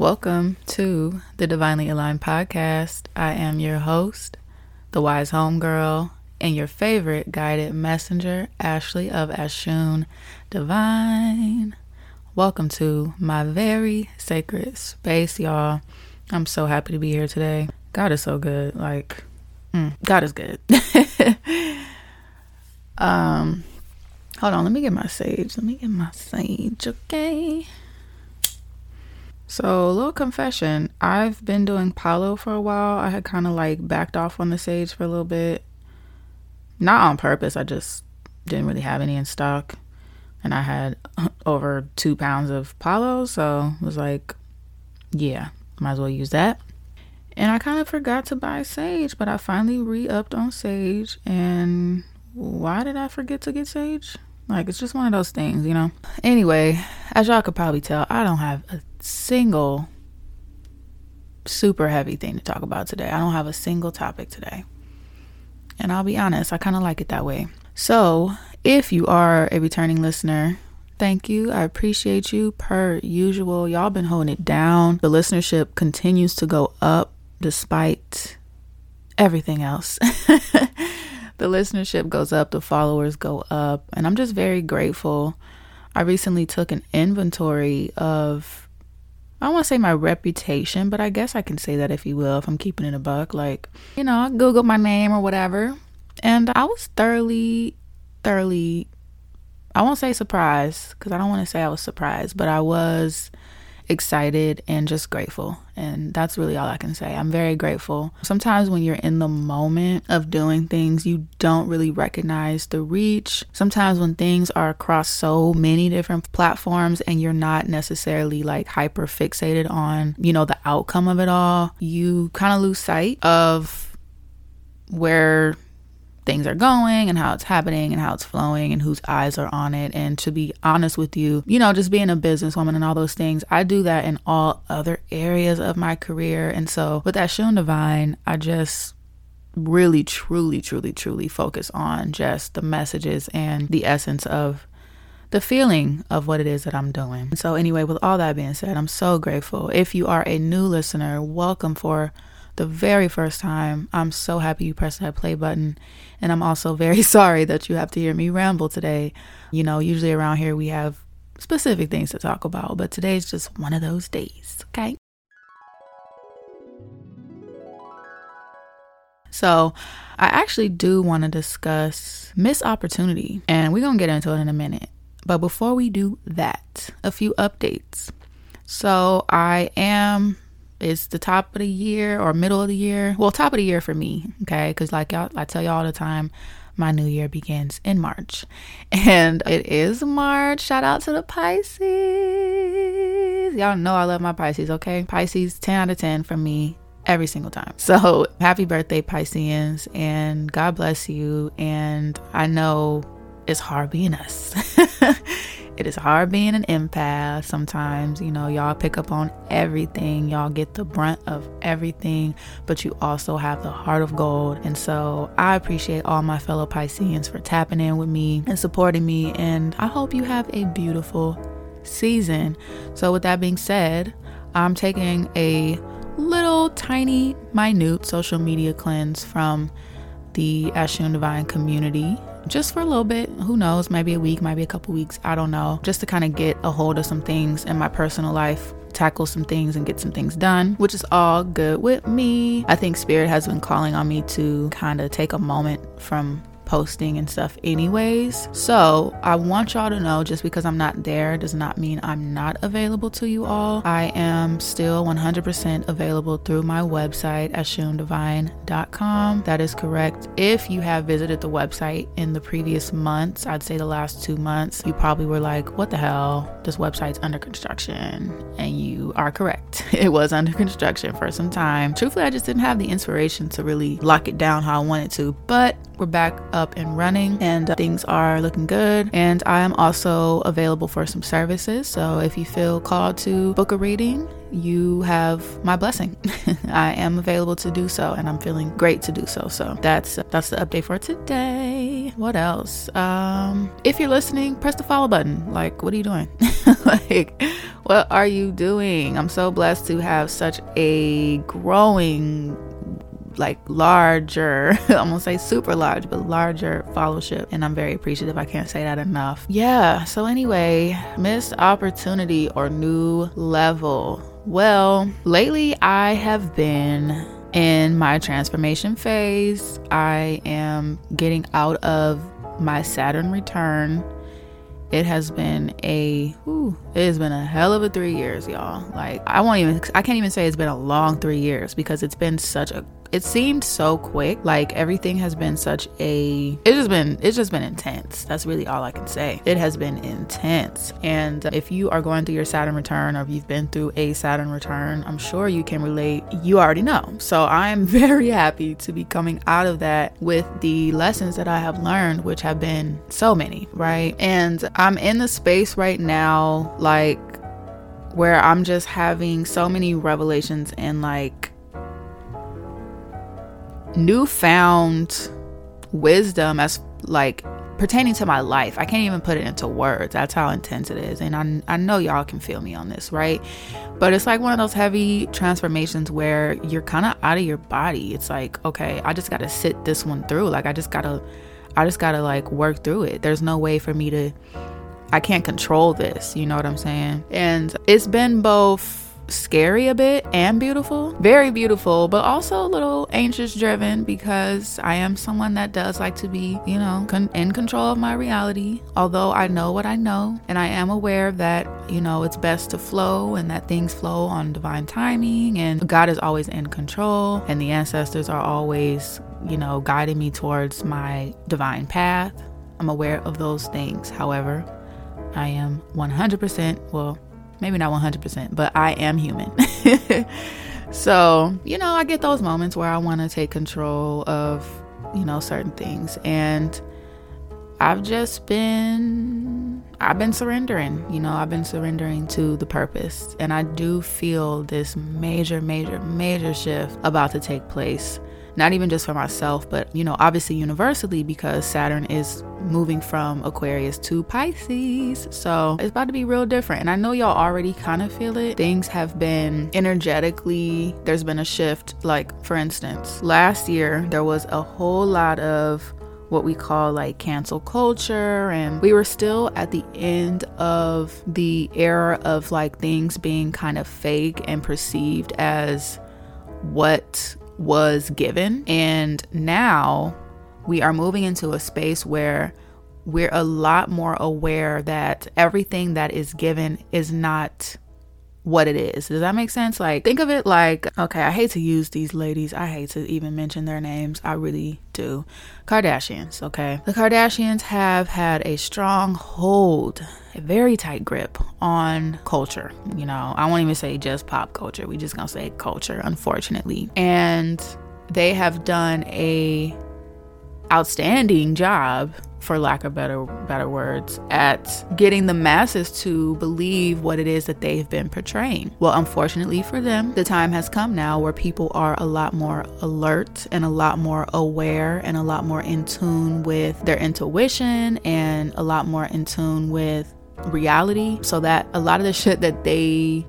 Welcome to the Divinely Aligned Podcast. I am your host, the Wise Homegirl, and your favorite guided messenger, Ashley of Ashun Divine. Welcome to my very sacred space, y'all. I'm so happy to be here today. God is so good. Like, mm, God is good. um, hold on. Let me get my sage. Let me get my sage. Okay. So, a little confession. I've been doing Palo for a while. I had kind of like backed off on the sage for a little bit. Not on purpose. I just didn't really have any in stock. And I had over two pounds of Palo. So, it was like, yeah, might as well use that. And I kind of forgot to buy sage, but I finally re upped on sage. And why did I forget to get sage? Like, it's just one of those things, you know? Anyway, as y'all could probably tell, I don't have a single super heavy thing to talk about today. I don't have a single topic today. And I'll be honest, I kind of like it that way. So, if you are a returning listener, thank you. I appreciate you per usual. Y'all been holding it down. The listenership continues to go up despite everything else. the listenership goes up, the followers go up, and I'm just very grateful. I recently took an inventory of I don't want to say my reputation, but I guess I can say that if you will, if I'm keeping it a buck. Like, you know, I Googled my name or whatever. And I was thoroughly, thoroughly, I won't say surprised because I don't want to say I was surprised, but I was excited and just grateful. And that's really all I can say. I'm very grateful. Sometimes when you're in the moment of doing things, you don't really recognize the reach. Sometimes when things are across so many different platforms and you're not necessarily like hyper fixated on, you know, the outcome of it all, you kind of lose sight of where things are going and how it's happening and how it's flowing and whose eyes are on it. And to be honest with you, you know, just being a businesswoman and all those things, I do that in all other areas of my career. And so with Ashun Divine, I just really, truly, truly, truly focus on just the messages and the essence of the feeling of what it is that I'm doing. So, anyway, with all that being said, I'm so grateful. If you are a new listener, welcome for the very first time. I'm so happy you pressed that play button. And I'm also very sorry that you have to hear me ramble today. You know, usually around here we have specific things to talk about, but today's just one of those days, okay? So, I actually do want to discuss missed opportunity, and we're going to get into it in a minute. But before we do that, a few updates. So, I am it's the top of the year or middle of the year. Well, top of the year for me, okay? Because like y'all, I tell y'all all the time, my new year begins in March, and it is March. Shout out to the Pisces. Y'all know I love my Pisces, okay? Pisces, ten out of ten for me every single time. So happy birthday, Pisceans, and God bless you. And I know it's hard being us. It is hard being an empath sometimes. You know, y'all pick up on everything, y'all get the brunt of everything, but you also have the heart of gold. And so I appreciate all my fellow Pisceans for tapping in with me and supporting me. And I hope you have a beautiful season. So, with that being said, I'm taking a little tiny, minute social media cleanse from the Ashun Divine community just for a little bit. Who knows? Maybe a week, maybe a couple weeks. I don't know. Just to kind of get a hold of some things in my personal life tackle some things and get some things done, which is all good with me. I think Spirit has been calling on me to kind of take a moment from posting and stuff, anyways. So I want y'all to know just because I'm not there does not mean I'm not available to you all. I am still 100% available through my website, at ashundivine.com. That is correct. If you have visited the website in the previous months, I'd say the last two months, you probably were like, what the hell? This website's under construction. And you are correct. It was under construction for some time. Truthfully, I just didn't have the inspiration to really lock it down how I wanted to, but we're back up and running and things are looking good. And I am also available for some services. So if you feel called to book a reading, you have my blessing. I am available to do so and I'm feeling great to do so. So that's that's the update for today. What else? Um if you're listening, press the follow button. Like what are you doing? like, what are you doing? I'm so blessed to have such a growing like larger, I'm gonna say super large, but larger followership. And I'm very appreciative. I can't say that enough. Yeah. So, anyway, missed opportunity or new level. Well, lately I have been in my transformation phase. I am getting out of my Saturn return. It has been a whew, it has been a hell of a three years, y'all. Like I won't even I can't even say it's been a long three years because it's been such a it seemed so quick. Like everything has been such a it's just been it's just been intense. That's really all I can say. It has been intense. And if you are going through your Saturn return or if you've been through a Saturn return, I'm sure you can relate. You already know. So I'm very happy to be coming out of that with the lessons that I have learned, which have been so many, right? And I'm in the space right now like where I'm just having so many revelations and like newfound wisdom as like pertaining to my life. I can't even put it into words. That's how intense it is. And I, I know y'all can feel me on this, right? But it's like one of those heavy transformations where you're kind of out of your body. It's like, okay, I just got to sit this one through. Like, I just got to, I just got to like work through it. There's no way for me to, I can't control this. You know what I'm saying? And it's been both scary a bit and beautiful. Very beautiful, but also a little anxious driven because I am someone that does like to be, you know, con- in control of my reality. Although I know what I know and I am aware that, you know, it's best to flow and that things flow on divine timing and God is always in control and the ancestors are always, you know, guiding me towards my divine path. I'm aware of those things. However, I am 100%, well, maybe not 100%, but I am human. so, you know, I get those moments where I want to take control of, you know, certain things. And I've just been, I've been surrendering, you know, I've been surrendering to the purpose. And I do feel this major, major, major shift about to take place not even just for myself, but you know, obviously universally because Saturn is moving from Aquarius to Pisces. So it's about to be real different. And I know y'all already kind of feel it. Things have been energetically, there's been a shift. Like, for instance, last year there was a whole lot of what we call like cancel culture and we were still at the end of the era of like things being kind of fake and perceived as what was given. And now we are moving into a space where we're a lot more aware that everything that is given is not what it is. Does that make sense? Like, think of it like, okay, I hate to use these ladies. I hate to even mention their names. I really do. Kardashians, okay? The Kardashians have had a strong hold, a very tight grip on culture. You know, I won't even say just pop culture. We just gonna say culture, unfortunately. And they have done a outstanding job for lack of better better words, at getting the masses to believe what it is that they've been portraying. Well, unfortunately for them, the time has come now where people are a lot more alert and a lot more aware and a lot more in tune with their intuition and a lot more in tune with reality so that a lot of the shit that they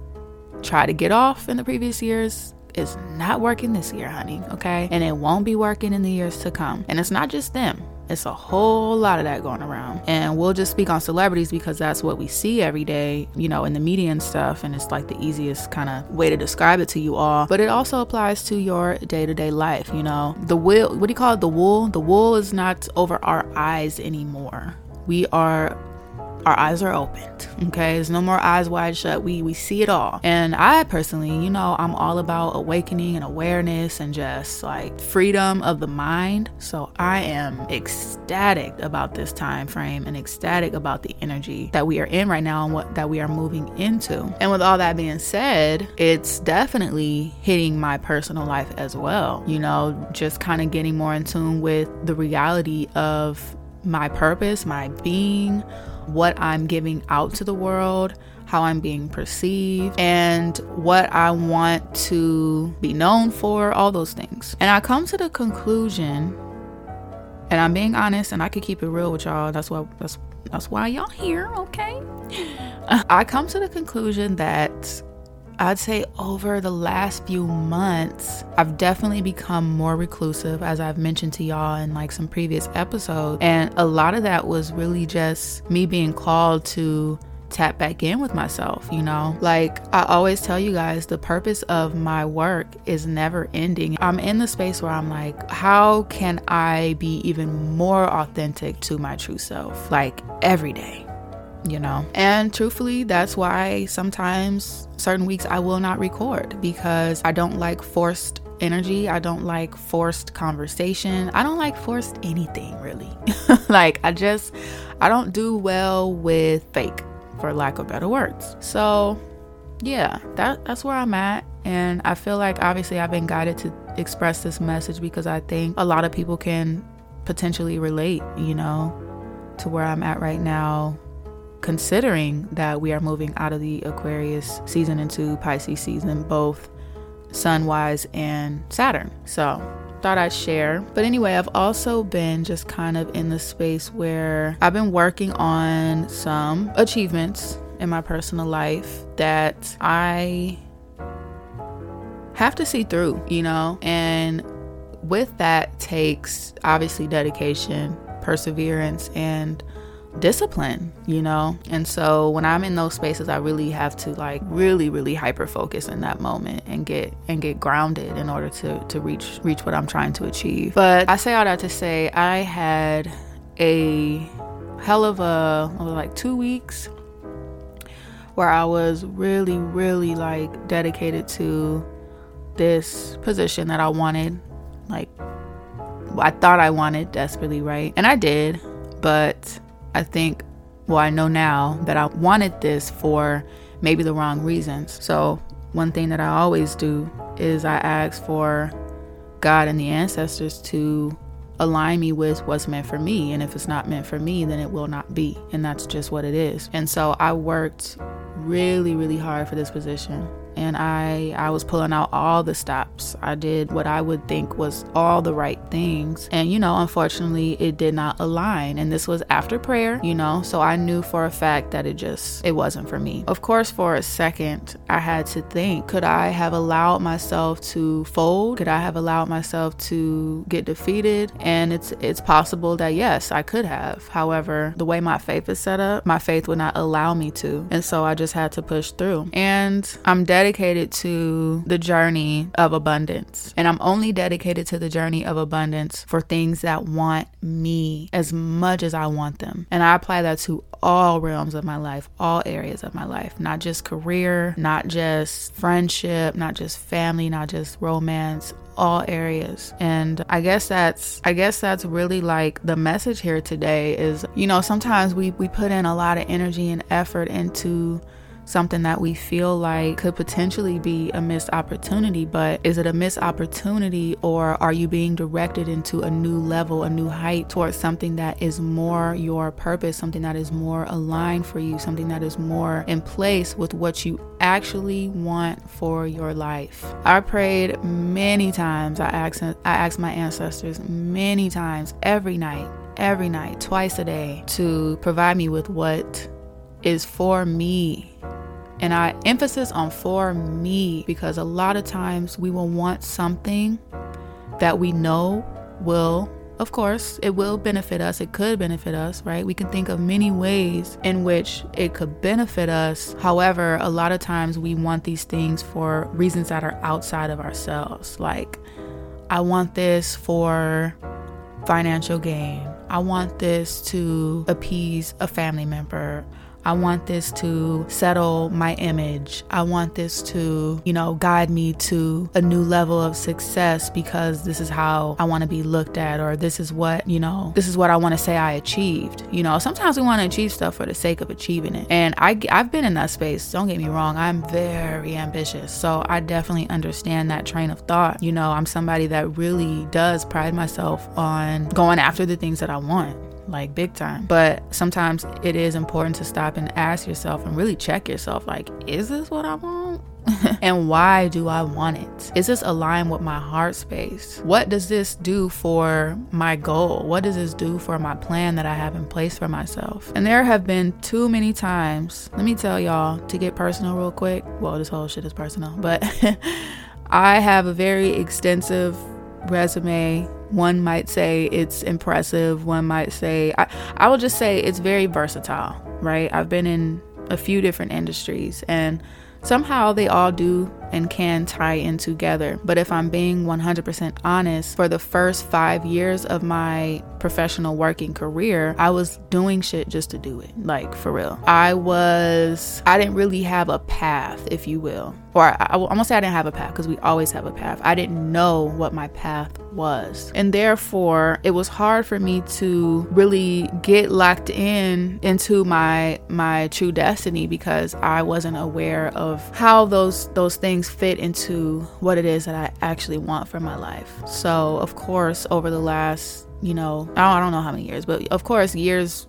try to get off in the previous years is not working this year, honey, okay? And it won't be working in the years to come. And it's not just them. It's a whole lot of that going around. And we'll just speak on celebrities because that's what we see every day, you know, in the media and stuff. And it's like the easiest kind of way to describe it to you all. But it also applies to your day to day life, you know. The wool, what do you call it? The wool? The wool is not over our eyes anymore. We are our eyes are opened. Okay, there's no more eyes wide shut. We we see it all. And I personally, you know, I'm all about awakening and awareness and just like freedom of the mind. So I am ecstatic about this time frame and ecstatic about the energy that we are in right now and what that we are moving into. And with all that being said, it's definitely hitting my personal life as well. You know, just kind of getting more in tune with the reality of my purpose, my being, what I'm giving out to the world, how I'm being perceived, and what I want to be known for, all those things. And I come to the conclusion, and I'm being honest, and I could keep it real with y'all. That's what that's that's why y'all here, okay? I come to the conclusion that I'd say over the last few months, I've definitely become more reclusive, as I've mentioned to y'all in like some previous episodes. And a lot of that was really just me being called to tap back in with myself, you know? Like I always tell you guys, the purpose of my work is never ending. I'm in the space where I'm like, how can I be even more authentic to my true self? Like every day you know? And truthfully, that's why sometimes certain weeks I will not record because I don't like forced energy. I don't like forced conversation. I don't like forced anything really. like, I just, I don't do well with fake, for lack of better words. So, yeah, that that's where I'm at. And I feel like obviously I've been guided to express this message because I think a lot of people can potentially relate, you know, to where I'm at right now considering that we are moving out of the Aquarius season into Pisces season, both sun wise and Saturn. So, thought I'd share. But anyway, I've also been just kind of in the space where I've been working on some achievements in my personal life that I have to see through, you know? And with that takes obviously dedication, perseverance, and discipline, you know? And so when I'm in those spaces, I really have to like really, really hyper focus in that moment and get and get grounded in order to to reach reach what I'm trying to achieve. But I say all that to say I had a hell of a like two weeks where I was really, really like dedicated to this position that I wanted. Like I thought I wanted desperately, right? And I did, but I think, well, I know now that I wanted this for maybe the wrong reasons. So, one thing that I always do is I ask for God and the ancestors to align me with what's meant for me. And if it's not meant for me, then it will not be. And that's just what it is. And so I worked really, really hard for this position and I I was pulling out all the stops. I did what I would think was all the right things. And you know, unfortunately, it did not align. And this was after prayer, you know, so I knew for a fact that it just it wasn't for me. Of course, for a second, I had to think, could I have allowed myself to fold? Could I have allowed myself to get defeated? And it's it's possible that yes, I could have. However, the way my faith is set up, my faith would not allow me to. And so I just had to push through. And I'm dead dedicated to the journey of abundance. And I'm only dedicated to the journey of abundance for things that want me as much as I want them. And I apply that to all realms of my life, all areas of my life, not just career, not just friendship, not just family, not just romance, all areas. And I guess that's I guess that's really like the message here today is, you know, sometimes we we put in a lot of energy and effort into something that we feel like could potentially be a missed opportunity, but is it a missed opportunity or are you being directed into a new level, a new height towards something that is more your purpose, something that is more aligned for you, something that is more in place with what you actually want for your life? I prayed many times. I asked I asked my ancestors many times every night, every night, twice a day to provide me with what is for me and I emphasis on for me because a lot of times we will want something that we know will of course, it will benefit us. It could benefit us, right? We can think of many ways in which it could benefit us. However, a lot of times we want these things for reasons that are outside of ourselves. Like, I want this for financial gain. I want this to appease a family member. I want this to settle my image. I want this to, you know, guide me to a new level of success because this is how I want to be looked at, or this is what, you know, this is what I want to say I achieved. You know, sometimes we want to achieve stuff for the sake of achieving it. And I, I've been in that space. Don't get me wrong. I'm very ambitious. So I definitely understand that train of thought. You know, I'm somebody that really does pride myself on going after the things that I want like big time. But sometimes it is important to stop and ask yourself and really check yourself like, is this what I want? and why do I want it? Is this aligned with my heart space? What does this do for my goal? What does this do for my plan that I have in place for myself? And there have been too many times, let me tell y'all to get personal real quick. Well, this whole shit is personal, but I have a very extensive resume. One might say it's impressive. One might say, I, I will just say it's very versatile, right? I've been in a few different industries and somehow they all do and can tie in together. But if I'm being 100% honest, for the first five years of my professional working career, I was doing shit just to do it. Like, for real. I was, I didn't really have a path, if you will. Or I, I almost say I didn't have a path because we always have a path. I didn't know what my path was. And therefore, it was hard for me to really get locked in into my my true destiny because I wasn't aware of how those those things things fit into what it is that I actually want for my life. So, of course, over the last, you know, I don't know how many years, but of course, years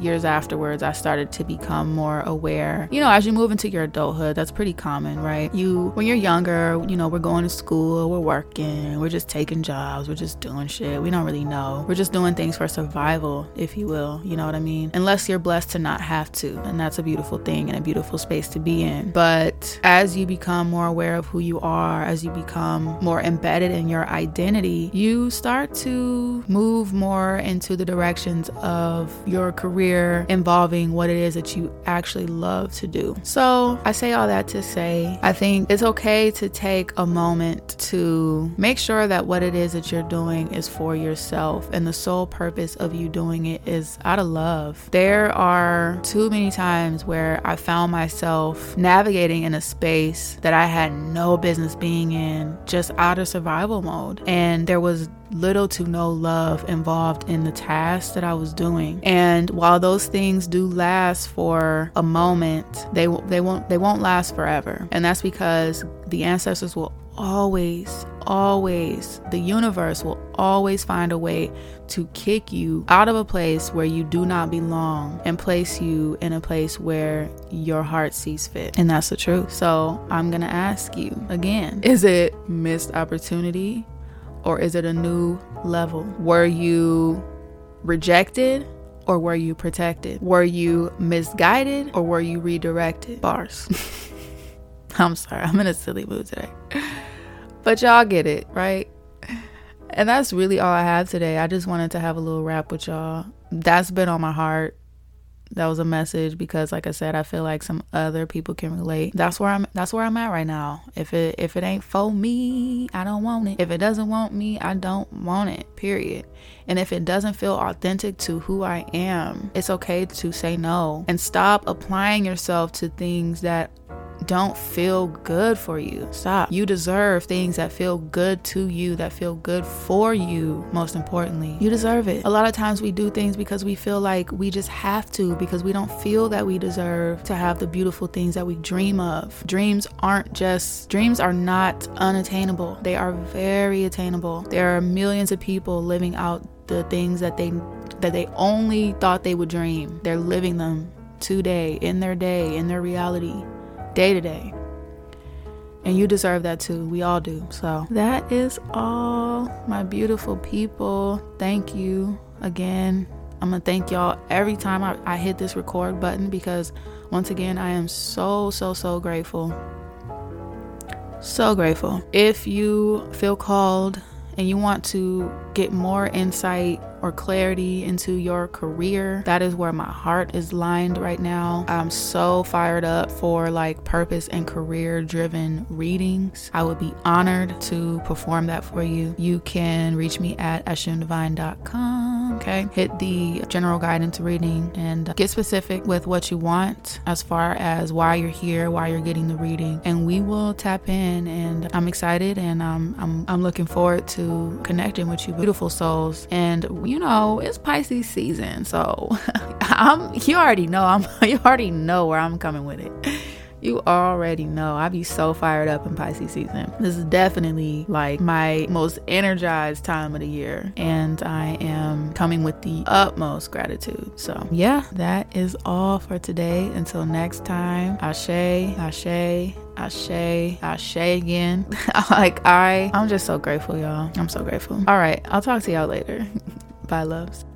years afterwards, I started to become more aware. You know, as you move into your adulthood, that's pretty common, right? You, when you're younger, you know, we're going to school, we're working, we're just taking jobs, we're just doing shit. We don't really know. We're just doing things for survival, if you will. You know what I mean? Unless you're blessed to not have to. And that's a beautiful thing and a beautiful space to be in. But as you become more aware of who you are, as you become more embedded in your identity, you start to move more into the directions of your career career involving what it is that you actually love to do. So I say all that to say, I think it's okay to take a moment to make sure that what it is that you're doing is for yourself and the sole purpose of you doing it is out of love. There are too many times where I found myself navigating in a space that I had no business being in, just out of survival mode. And there was little to no love involved in the task that I was doing. And while those things do last for a moment, they they won't they won't last forever. And that's because the ancestors will always always the universe will always find a way to kick you out of a place where you do not belong and place you in a place where your heart sees fit. And that's the truth. So, I'm going to ask you again, is it missed opportunity? Or is it a new level? Were you rejected or were you protected? Were you misguided or were you redirected? Bars. I'm sorry, I'm in a silly mood today. But y'all get it, right? And that's really all I have today. I just wanted to have a little rap with y'all. That's been on my heart that was a message because like I said, I feel like some other people can relate. That's where I'm that's where I'm at right now. If it if it ain't for me, I don't want it. If it doesn't want me, I don't want it. Period. And if it doesn't feel authentic to who I am, it's okay to say no and stop applying yourself to things that don't feel good for you. Stop. You deserve things that feel good to you, that feel good for you, most importantly. You deserve it. A lot of times we do things because we feel like we just have to, because we don't feel that we deserve to have the beautiful things that we dream of. Dreams aren't just, dreams are not unattainable, they are very attainable. There are millions of people living out the things that they that they only thought they would dream. They're living them today, in their day, in their reality day to day. And you deserve that too. We all do. So that is all, my beautiful people. Thank you again. I'm going to thank y'all every time I, I hit this record button because once again, I am so, so, so grateful. So grateful. If you feel called and you want to get more insight or clarity into your career, that is where my heart is lined right now. I'm so fired up for like purpose and career driven readings. I would be honored to perform that for you. You can reach me at ashundivine.com. Okay. Hit the general guidance reading and get specific with what you want as far as why you're here, why you're getting the reading, and we will tap in. And I'm excited and I'm, I'm, I'm looking forward to connecting with you beautiful souls. And you know, it's Pisces season, so I'm you already know I'm you already know where I'm coming with it. You already know I be so fired up in Pisces season. This is definitely like my most energized time of the year, and I am coming with the utmost gratitude. So, yeah, that is all for today. Until next time, Ashe, Ashe, Ashe, Ashe again. like I, I'm just so grateful, y'all. I'm so grateful. All right, I'll talk to y'all later. Bye, loves.